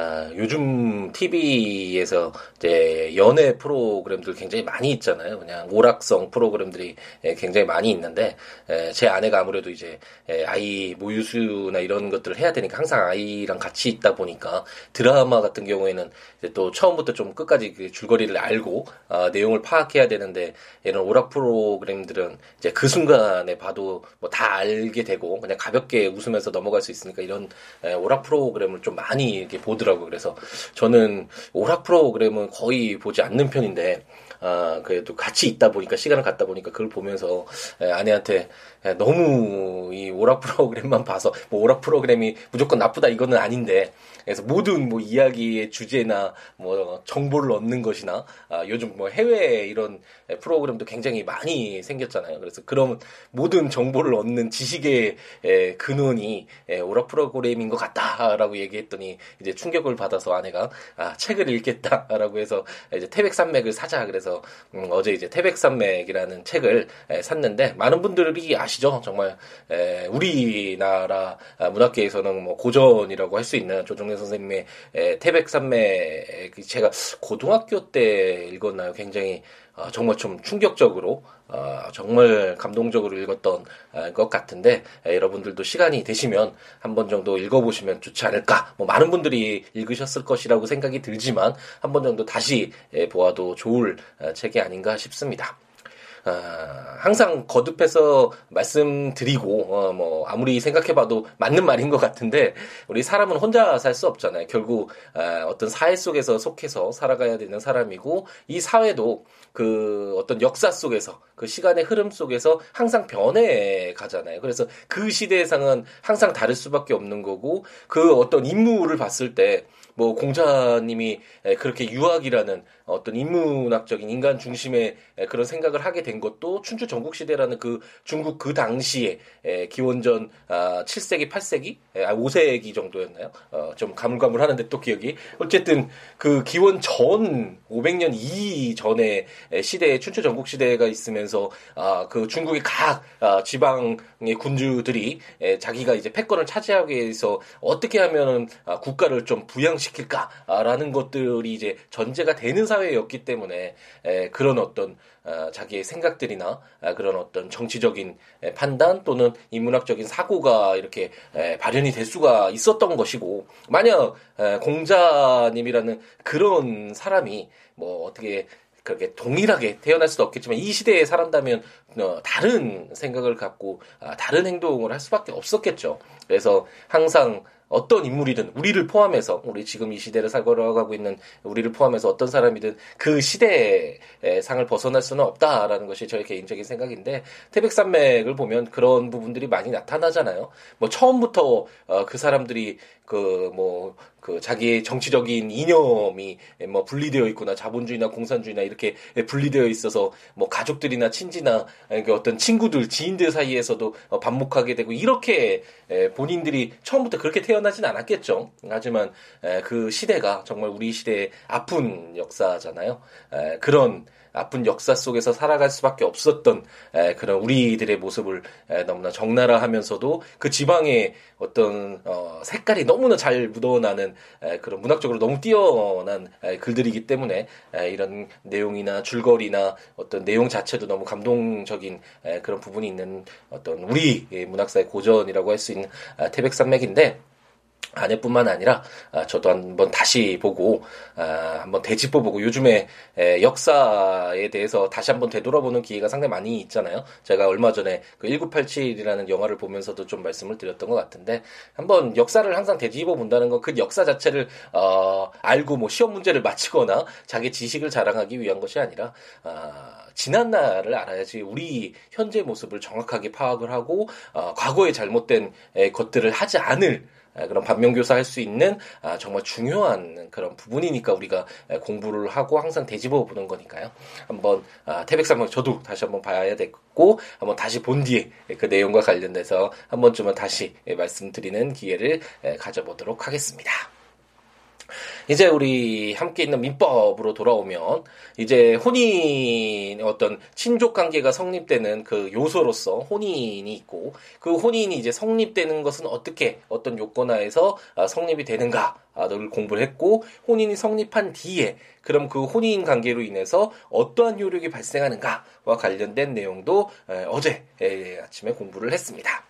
아, 요즘 TV에서 이제 연애 프로그램들 굉장히 많이 있잖아요. 그냥 오락성 프로그램들이 예, 굉장히 많이 있는데 에, 제 아내가 아무래도 이제 에, 아이 모유수나 이런 것들을 해야 되니까 항상 아이랑 같이 있다 보니까 드라마 같은 경우에는 또 처음부터 좀 끝까지 그 줄거리를 알고 아, 내용을 파악해야 되는데 이런 오락 프로그램들은 이제 그 순간에 봐도 뭐 다 알게 되고 그냥 가볍게 웃으면서 넘어갈 수 있으니까 이런 에, 오락 프로그램을 좀 많이 이렇게 보더라고요. 그래서 저는 오락 프로그램은 거의 보지 않는 편인데 아, 그래도 같이 있다 보니까, 시간을 갖다 보니까 그걸 보면서 에, 아내한테 에, 너무 이 오락 프로그램만 봐서, 뭐 오락 프로그램이 무조건 나쁘다 이거는 아닌데, 그래서 모든 뭐 이야기의 주제나 뭐 정보를 얻는 것이나, 아, 요즘 뭐 해외 이런 프로그램도 굉장히 많이 생겼잖아요. 그래서 그런 모든 정보를 얻는 지식의 에, 근원이 에, 오락 프로그램인 것 같다라고 얘기했더니 이제 충격을 받아서 아내가 아, 책을 읽겠다라고 해서 이제 태백산맥을 사자 그래서 그래서 음, 어제 이제 태백산맥이라는 책을 에, 샀는데 많은 분들이 아시죠? 정말 에, 우리나라 문학계에서는 뭐 고전이라고 할 수 있는 조정래 선생님의 에, 태백산맥 제가 고등학교 때 읽었나요? 굉장히 어, 정말 좀 충격적으로 어, 정말 감동적으로 읽었던 어, 것 같은데 에, 여러분들도 시간이 되시면 한 번 정도 읽어보시면 좋지 않을까. 뭐 많은 분들이 읽으셨을 것이라고 생각이 들지만 한 번 정도 다시 에, 보아도 좋을 어, 책이 아닌가 싶습니다. 아, 항상 거듭해서 말씀드리고 어, 뭐 아무리 생각해봐도 맞는 말인 것 같은데 우리 사람은 혼자 살 수 없잖아요. 결국 아, 어떤 사회 속에서 속해서 살아가야 되는 사람이고 이 사회도 그 어떤 역사 속에서 그 시간의 흐름 속에서 항상 변해 가잖아요. 그래서 그 시대상은 항상 다를 수밖에 없는 거고 그 어떤 인물을 봤을 때 뭐 공자님이 그렇게 유학이라는 어떤 인문학적인 인간 중심의 그런 생각을 하게 된 것도 춘추 전국 시대라는 그 중국 그 당시에 기원전 7세기, 8세기, 5세기 정도였나요? 어, 좀 가물가물하는데 또 기억이 어쨌든 그 기원 전 500년 이전에 시대에 춘추 전국 시대가 있으면서 아, 그 중국의 각 아, 지방의 군주들이 자기가 이제 패권을 차지하기 위해서 어떻게 하면은 아, 국가를 좀 부양시 킬까라는 것들이 이제 전제가 되는 사 사회였기 때문에 에, 그런 어떤 어, 자기의 생각들이나 아, 그런 어떤 정치적인 에, 판단 또는 인문학적인 사고가 이렇게 에, 발현이 될 수가 있었던 것이고 만약 에, 공자님이라는 그런 사람이 뭐 어떻게 그렇게 동일하게 태어날 수도 없겠지만 이 시대에 살았다면 어, 다른 생각을 갖고 아, 다른 행동을 할 수밖에 없었겠죠. 그래서 항상 어떤 인물이든 우리를 포함해서 우리 지금 이 시대를 살아가고 있는 우리를 포함해서 어떤 사람이든 그 시대의 상을 벗어날 수는 없다라는 것이 저의 개인적인 생각인데 태백산맥을 보면 그런 부분들이 많이 나타나잖아요. 뭐 처음부터 어, 그 사람들이 그 뭐 그 자기의 정치적인 이념이 뭐 분리되어 있구나 자본주의나 공산주의나 이렇게 분리되어 있어서 뭐 가족들이나 친지나 그 어떤 친구들 지인들 사이에서도 어, 반목하게 되고 이렇게 본인들이 처음부터 그렇게 태어 나진 않았겠죠. 하지만 그 시대가 정말 우리 시대의 아픈 역사잖아요. 그런 아픈 역사 속에서 살아갈 수밖에 없었던 에, 그런 우리들의 모습을 에, 너무나 적나라하면서도 그 지방의 어떤 어, 색깔이 너무나 잘 묻어나는 에, 그런 문학적으로 너무 뛰어난 에, 글들이기 때문에 에, 이런 내용이나 줄거리나 어떤 내용 자체도 너무 감동적인 에, 그런 부분이 있는 어떤 우리 문학사의 고전이라고 할 수 있는 아, 태백산맥인데 아내뿐만 아니라 아, 저도 한번 다시 보고 아, 한번 되짚어 보고 요즘에 역사에 대해서 다시 한번 되돌아보는 기회가 상당히 많이 있잖아요. 제가 얼마 전에 그 1987이라는 영화를 보면서도 좀 말씀을 드렸던 것 같은데 한번 역사를 항상 되짚어 본다는 건 그 역사 자체를 어, 알고 뭐 시험 문제를 마치거나 자기 지식을 자랑하기 위한 것이 아니라 아, 지난 날을 알아야지 우리 현재 모습을 정확하게 파악을 하고 어, 과거에 잘못된 것들을 하지 않을 그런 반면교사 할 수 있는 아, 정말 중요한 그런 부분이니까 우리가 공부를 하고 항상 되짚어 보는 거니까요. 한번 아, 태백산맥 저도 다시 한번 봐야 되고 한번 다시 본 뒤에 그 내용과 관련돼서 한 번쯤은 다시 말씀드리는 기회를 가져보도록 하겠습니다. 이제 우리 함께 있는 민법으로 돌아오면 이제 혼인 어떤 친족 관계가 성립되는 그 요소로서 혼인이 있고 그 혼인이 이제 성립되는 것은 어떻게 어떤 요건하에서 아, 성립이 되는가를 공부를 했고 혼인이 성립한 뒤에 그럼 그 혼인 관계로 인해서 어떠한 효력이 발생하는가와 관련된 내용도 어제 아침에 공부를 했습니다.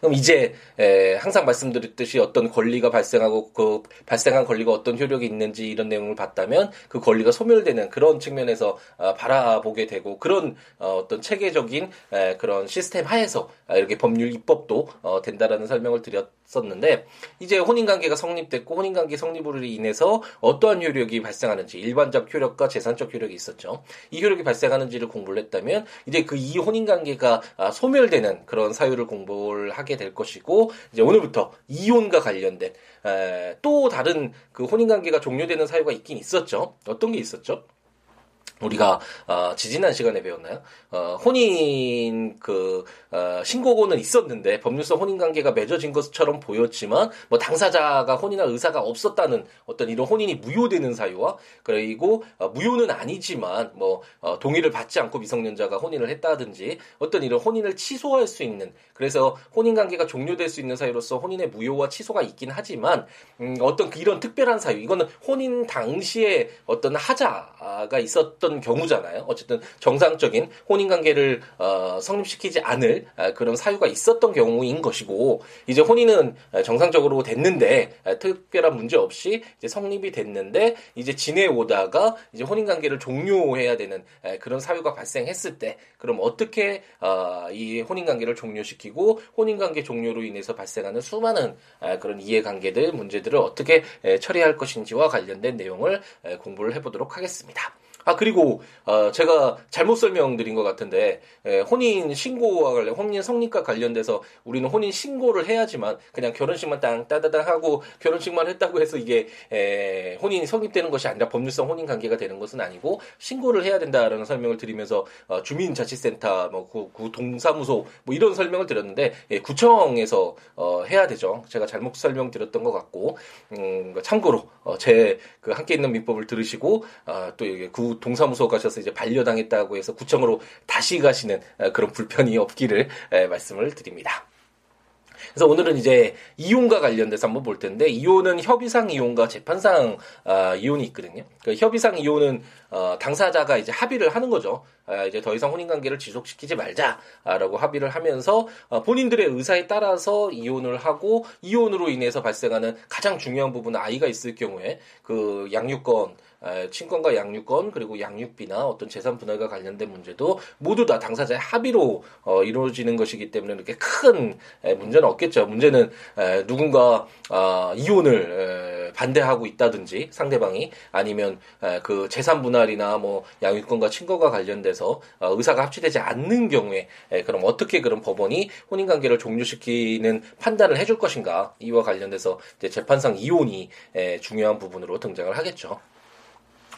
그럼 이제 에, 항상 말씀드렸듯이 어떤 권리가 발생하고 그 발생한 권리가 어떤 효력이 있는지 이런 내용을 봤다면 그 권리가 소멸되는 그런 측면에서 어, 바라보게 되고 그런 어, 어떤 체계적인 에, 그런 시스템 하에서 이렇게 법률 입법도 어, 된다라는 설명을 드렸. 썼는데 이제 혼인관계가 성립됐고 혼인관계 성립으로 인해서 어떠한 효력이 발생하는지 일반적 효력과 재산적 효력이 있었죠. 이 효력이 발생하는지를 공부를 했다면 이제 그 이 혼인관계가 아, 소멸되는 그런 사유를 공부를 하게 될 것이고 이제 오늘부터 이혼과 관련된 또 다른 그 혼인관계가 종료되는 사유가 있긴 있었죠. 어떤 게 있었죠? 우리가 어, 지지난 시간에 배웠나요? 어, 혼인 그 어, 신고고는 있었는데 법률상 혼인 관계가 맺어진 것처럼 보였지만 뭐 당사자가 혼인할 의사가 없었다는 어떤 이런 혼인이 무효되는 사유와 그리고 어, 무효는 아니지만 뭐 어, 동의를 받지 않고 미성년자가 혼인을 했다든지 어떤 이런 혼인을 취소할 수 있는 그래서 혼인 관계가 종료될 수 있는 사유로서 혼인의 무효와 취소가 있긴 하지만 음, 어떤 이런 특별한 사유 이거는 혼인 당시에 어떤 하자가 있었 던 경우잖아요. 어쨌든 정상적인 혼인 관계를 어, 성립시키지 않을 아, 그런 사유가 있었던 경우인 것이고 이제 혼인은 정상적으로 됐는데 특별한 문제 없이 이제 성립이 됐는데 이제 지내오다가 이제 혼인 관계를 종료해야 되는 그런 사유가 발생했을 때 그럼 어떻게 어, 이 혼인 관계를 종료시키고 혼인 관계 종료로 인해서 발생하는 수많은 그런 이해관계들 문제들을 어떻게 처리할 것인지와 관련된 내용을 공부를 해보도록 하겠습니다. 아 그리고 어, 제가 잘못 설명드린 것 같은데 에, 혼인 신고와 관련 혼인 성립과 관련돼서 우리는 혼인 신고를 해야지만 그냥 결혼식만 땅 따다당 하고 결혼식만 했다고 해서 이게 에, 혼인이 성립되는 것이 아니라 법률상 혼인 관계가 되는 것은 아니고 신고를 해야 된다라는 설명을 드리면서 어, 주민자치센터 뭐 구, 구 동사무소 뭐 이런 설명을 드렸는데 예, 구청에서 어, 해야 되죠. 제가 잘못 설명드렸던 것 같고 음, 참고로 어, 제그 함께 있는 민법을 들으시고 어, 또 이게 구 동사무소 가셔서 이제 반려당했다고 해서 구청으로 다시 가시는 그런 불편이 없기를 말씀을 드립니다. 그래서 오늘은 이제 이혼과 관련돼서 한번 볼 텐데 이혼은 협의상 이혼과 재판상 어, 이혼이 있거든요. 그 협의상 이혼은 어, 당사자가 이제 합의를 하는 거죠. 아, 이제 더 이상 혼인 관계를 지속시키지 말자라고 합의를 하면서 어, 본인들의 의사에 따라서 이혼을 하고 이혼으로 인해서 발생하는 가장 중요한 부분은 아이가 있을 경우에 그 양육권 친권과 양육권 그리고 양육비나 어떤 재산 분할과 관련된 문제도 모두 다 당사자의 합의로 어, 이루어지는 것이기 때문에 이렇게 큰 문제는 없겠죠. 문제는 누군가 어, 이혼을 반대하고 있다든지 상대방이 아니면 그 재산 분할이나 뭐 양육권과 친권과 관련돼서 어, 의사가 합치되지 않는 경우에 그럼 어떻게 그런 법원이 혼인 관계를 종료시키는 판단을 해줄 것인가 이와 관련돼서 재판상 이혼이 중요한 부분으로 등장을 하겠죠.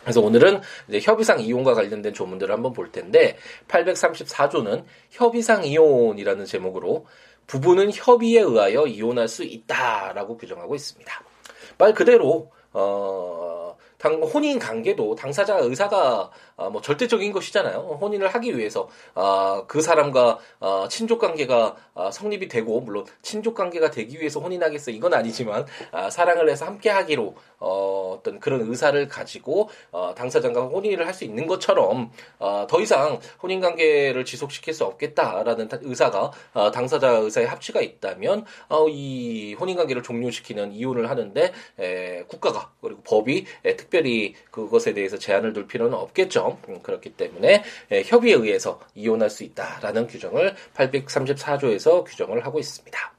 그래서 오늘은 이제 협의상 이혼과 관련된 조문들을 한번 볼 텐데 834조는 협의상 이혼이라는 제목으로 부부는 협의에 의하여 이혼할 수 있다라고 규정하고 있습니다. 말 그대로 어, 당, 혼인 관계도 당사자 의사가 어, 뭐 절대적인 것이잖아요. 혼인을 하기 위해서 어, 그 사람과 어, 친족 관계가 어, 성립이 되고 물론 친족 관계가 되기 위해서 혼인하겠어 이건 아니지만 아, 사랑을 해서 함께하기로 어, 어떤 그런 의사를 가지고 어, 당사자가 혼인을 할 수 있는 것처럼 어, 더 이상 혼인 관계를 지속시킬 수 없겠다라는 의사가 어, 당사자 의사의 합치가 있다면 어, 이 혼인 관계를 종료시키는 이혼을 하는데 에, 국가가 그리고 법이 에, 특별히 그것에 대해서 제한을 둘 필요는 없겠죠. 음, 그렇기 때문에 예, 협의에 의해서 이혼할 수 있다라는 규정을 834조에서 규정을 하고 있습니다.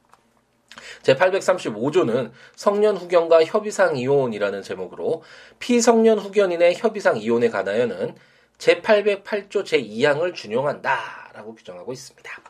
제835조는 성년 후견과 협의상 이혼이라는 제목으로 피성년 후견인의 협의상 이혼에 관하여는 제808조 제2항을 준용한다라고 규정하고 있습니다.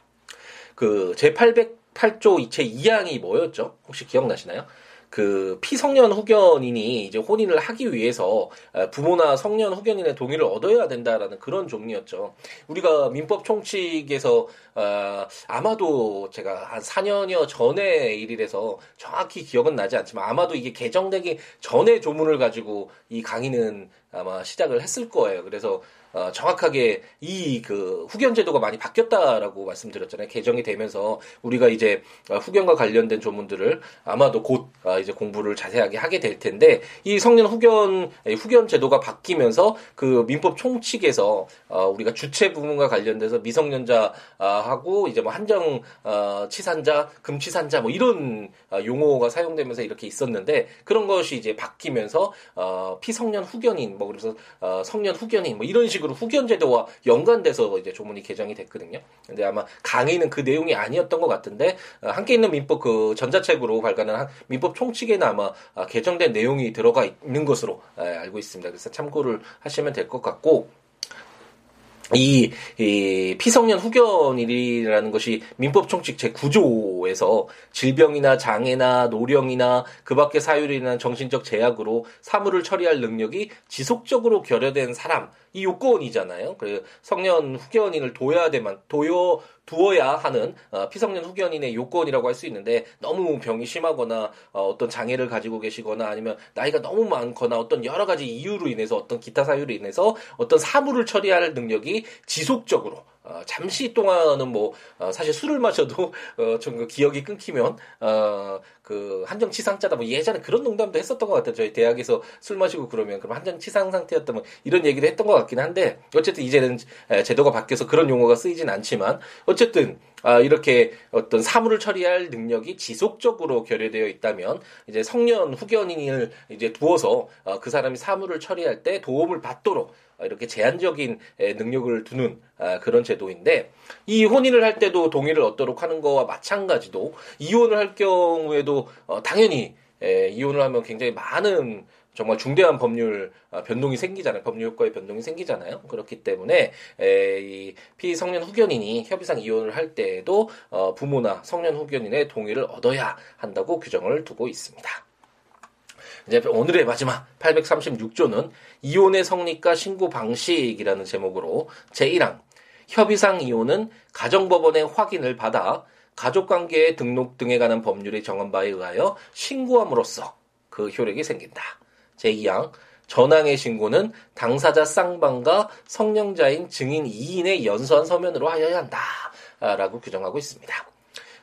그 제808 8조 2채 2항이 뭐였죠? 혹시 기억나시나요? 그 피성년 후견인이 이제 혼인을 하기 위해서 부모나 성년 후견인의 동의를 얻어야 된다라는 그런 종류였죠. 우리가 민법 총칙에서 어, 아마도 제가 한 4년여 전의 일이라서 정확히 기억은 나지 않지만 아마도 이게 개정되기 전에 조문을 가지고 이 강의는 아마 시작을 했을 거예요. 그래서 어, 정확하게 이 그 후견 제도가 많이 바뀌었다라고 말씀드렸잖아요. 개정이 되면서 우리가 이제 어, 후견과 관련된 조문들을 아마도 곧 어, 이제 공부를 자세하게 하게 될 텐데 이 성년 후견 후견 제도가 바뀌면서 그 민법 총칙에서 어, 우리가 주체 부분과 관련돼서 미성년자하고 이제 뭐 한정 어, 치산자, 금치산자 뭐 이런 어, 용어가 사용되면서 이렇게 있었는데 그런 것이 이제 바뀌면서 어, 피성년 후견인 뭐 그래서 어, 성년 후견인 뭐 이런 식으로 식으로 후견 제도와 연관돼서 이제 조문이 개정이 됐거든요. 근데 아마 강의는 그 내용이 아니었던 것 같은데 어, 함께 있는 민법 그 전자책으로 발간한 민법 총칙에는 아마 아, 개정된 내용이 들어가 있는 것으로 알고 있습니다. 그래서 참고를 하시면 될 것 같고 이, 이 피성년 후견일이라는 것이 민법 총칙 제9조에서 질병이나 장애나 노령이나 그 밖의 사유이나 정신적 제약으로 사물을 처리할 능력이 지속적으로 결여된 사람 이 요건이잖아요. 그 성년 후견인을 둬야 되만 둬요 두어야 하는 어, 피성년 후견인의 요건이라고 할 수 있는데 너무 병이 심하거나 어, 떤 장애를 가지고 계시거나 아니면 나이가 너무 많거나 어떤 여러 가지 이유로 인해서 어떤 기타 사유로 인해서 어떤 사물을 처리할 능력이 지속적으로 어, 잠시 동안은 뭐 어, 사실 술을 마셔도 어, 좀그 기억이 끊기면 어, 그 한정 치상자다 뭐 예전에 그런 농담도 했었던 것 같아요. 저희 대학에서 술 마시고 그러면 그럼 한정 치상 상태였다 뭐 이런 얘기도 했던 것 같긴 한데 어쨌든 이제는 제도가 바뀌어서 그런 용어가 쓰이진 않지만 어쨌든 아, 이렇게 어떤 사물을 처리할 능력이 지속적으로 결여되어 있다면 이제 성년 후견인을 이제 두어서 어, 그 사람이 사물을 처리할 때 도움을 받도록 이렇게 제한적인 능력을 두는 아, 그런 제도인데 이 혼인을 할 때도 동의를 얻도록 하는 거와 마찬가지로 이혼을 할 경우에도 어, 당연히 이혼을 하면 굉장히 많은 정말 중대한 법률 아, 변동이 생기잖아요. 법률 효과의 변동이 생기잖아요. 그렇기 때문에 이 피성년 후견인이 협의상 이혼을 할 때에도 어, 부모나 성년 후견인의 동의를 얻어야 한다고 규정을 두고 있습니다. 이제 오늘의 마지막 836조는 이혼의 성립과 신고 방식이라는 제목으로 제1항 협의상 이혼은 가정법원의 확인을 받아 가족관계의 등록 등에 관한 법률이 정한 바에 의하여 신고함으로써 그 효력이 생긴다. 제2항 전항의 신고는 당사자 쌍방과 성령자인 증인 2인의 연수한 서면으로 하여야 한다. 라고 규정하고 있습니다.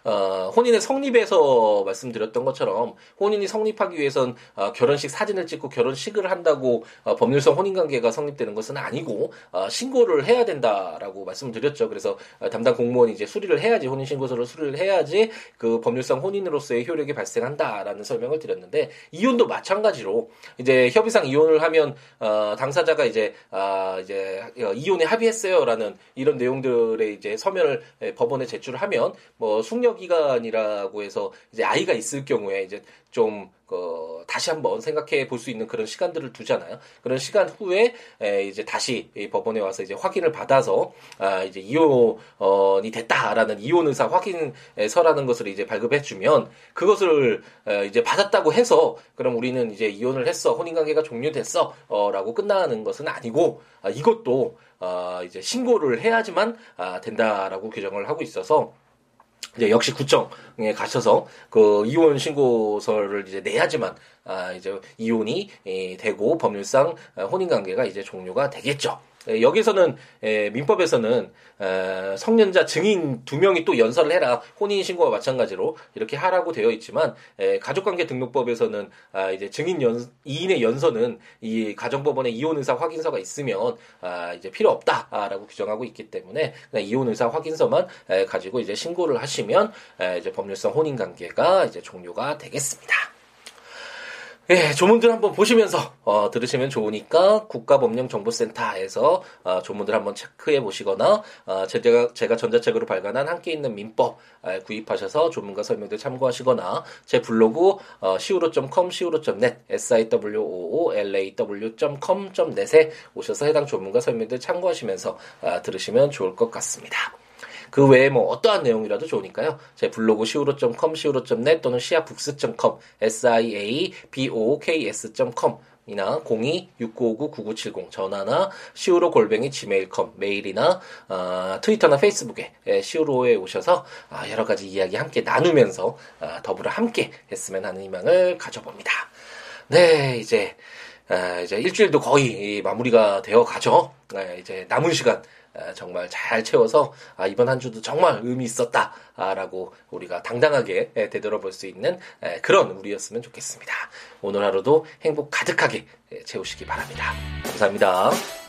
어, 혼인의 성립에서 말씀드렸던 것처럼 혼인이 성립하기 위해선 어, 결혼식 사진을 찍고 결혼식을 한다고 어, 법률성 혼인관계가 성립되는 것은 아니고 어, 신고를 해야 된다라고 말씀드렸죠. 그래서 어, 담당 공무원이 이제 수리를 해야지 혼인신고서를 수리를 해야지 그 법률성 혼인으로서의 효력이 발생한다라는 설명을 드렸는데 이혼도 마찬가지로 이제 협의상 이혼을 하면 어, 당사자가 이제 아 이제 이혼에 합의했어요라는 이런 내용들의 이제 서면을 법원에 제출하면 뭐 숙려 기간이라고 해서 이제 아이가 있을 경우에 이제 좀 어, 다시 한번 생각해 볼 수 있는 그런 시간들을 두잖아요. 그런 시간 후에 에, 이제 다시 법원에 와서 이제 확인을 받아서 아, 이제 이혼이 됐다라는 이혼 의사 확인서라는 것을 이제 발급해 주면 그것을 에, 이제 받았다고 해서 그럼 우리는 이제 이혼을 했어 혼인 관계가 종료됐어라고 끝나는 것은 아니고 아, 이것도 아, 이제 신고를 해야지만 아, 된다라고 규정을 하고 있어서 이제 역시 구청에 가셔서 그 이혼 신고서를 이제 내야지만 아 이제 이혼이 되고 법률상 혼인 관계가 이제 종료가 되겠죠. 예, 여기서는 에, 민법에서는 에, 성년자 증인 두 명이 또 연설을 해라 혼인 신고와 마찬가지로 이렇게 하라고 되어 있지만 에, 가족관계 등록법에서는 아, 이제 증인 연 2인의 연설은 이 가정법원에 이혼 의사 확인서가 있으면 아, 이제 필요 없다라고 규정하고 있기 때문에 이혼 의사 확인서만 에, 가지고 이제 신고를 하시면 에, 이제 법률상 혼인 관계가 이제 종료가 되겠습니다. 예, 조문들 한번 보시면서 어, 들으시면 좋으니까 국가법령정보센터에서 어, 조문들 한번 체크해 보시거나 어, 제가 제가 전자책으로 발간한 함께 있는 민법 어, 구입하셔서 조문과 설명들 참고하시거나 제 블로그 어, siwo.com, siwo.net, siwoolaw.com.net에 오셔서 해당 조문과 설명들 참고하시면서 어, 들으시면 좋을 것 같습니다. 그 외에 뭐 어떠한 내용이라도 좋으니까요. 제 블로그 siwo.com, siwo.net 또는 siabooks.com, s-i-a-b-o-o-k-s.com 이나 02-6959-9970 전화나 시우로 골뱅이 지메일컴 메일이나 어, 트위터나 페이스북에 예, 시우로에 오셔서 아, 여러 가지 이야기 함께 나누면서 아, 더불어 함께 했으면 하는 희망을 가져봅니다. 네, 이제 아, 이제 일주일도 거의 마무리가 되어 가죠. 네, 이제 남은 시간 정말 잘 채워서 아, 이번 한 주도 정말 의미 있었다라고 우리가 당당하게 되돌아볼 수 있는 그런 우리였으면 좋겠습니다. 오늘 하루도 행복 가득하게 채우시기 바랍니다. 감사합니다.